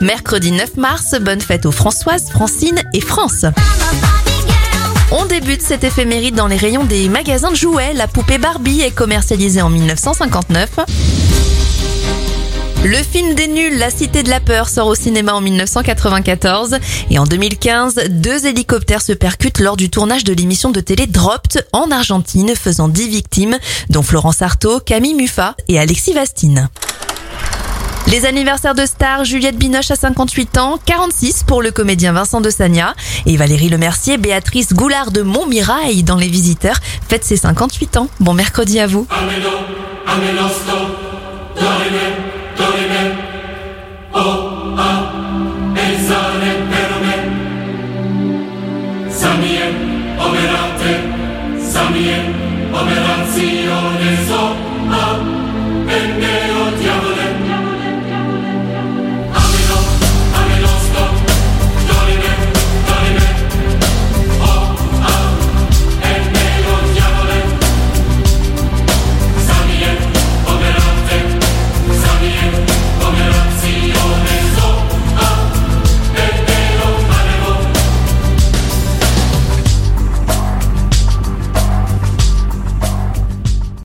Mercredi 9 mars, bonne fête aux Françoises, Francine et France. On débute cet éphéméride dans les rayons des magasins de jouets. La poupée Barbie est commercialisée en 1959. Le film des nuls, La Cité de la Peur, sort au cinéma en 1994. Et en 2015, deux hélicoptères se percutent lors du tournage de l'émission de télé Dropped en Argentine, faisant 10 victimes, dont Florence Artaud, Camille Muffat et Alexis Vastine. Les anniversaires de stars, Juliette Binoche à 58 ans, 46 pour le comédien Vincent de Sagna. Et Valérie Lemercier, Béatrice Goulard de Montmirail dans Les Visiteurs, fête ses 58 ans. Bon mercredi à vous.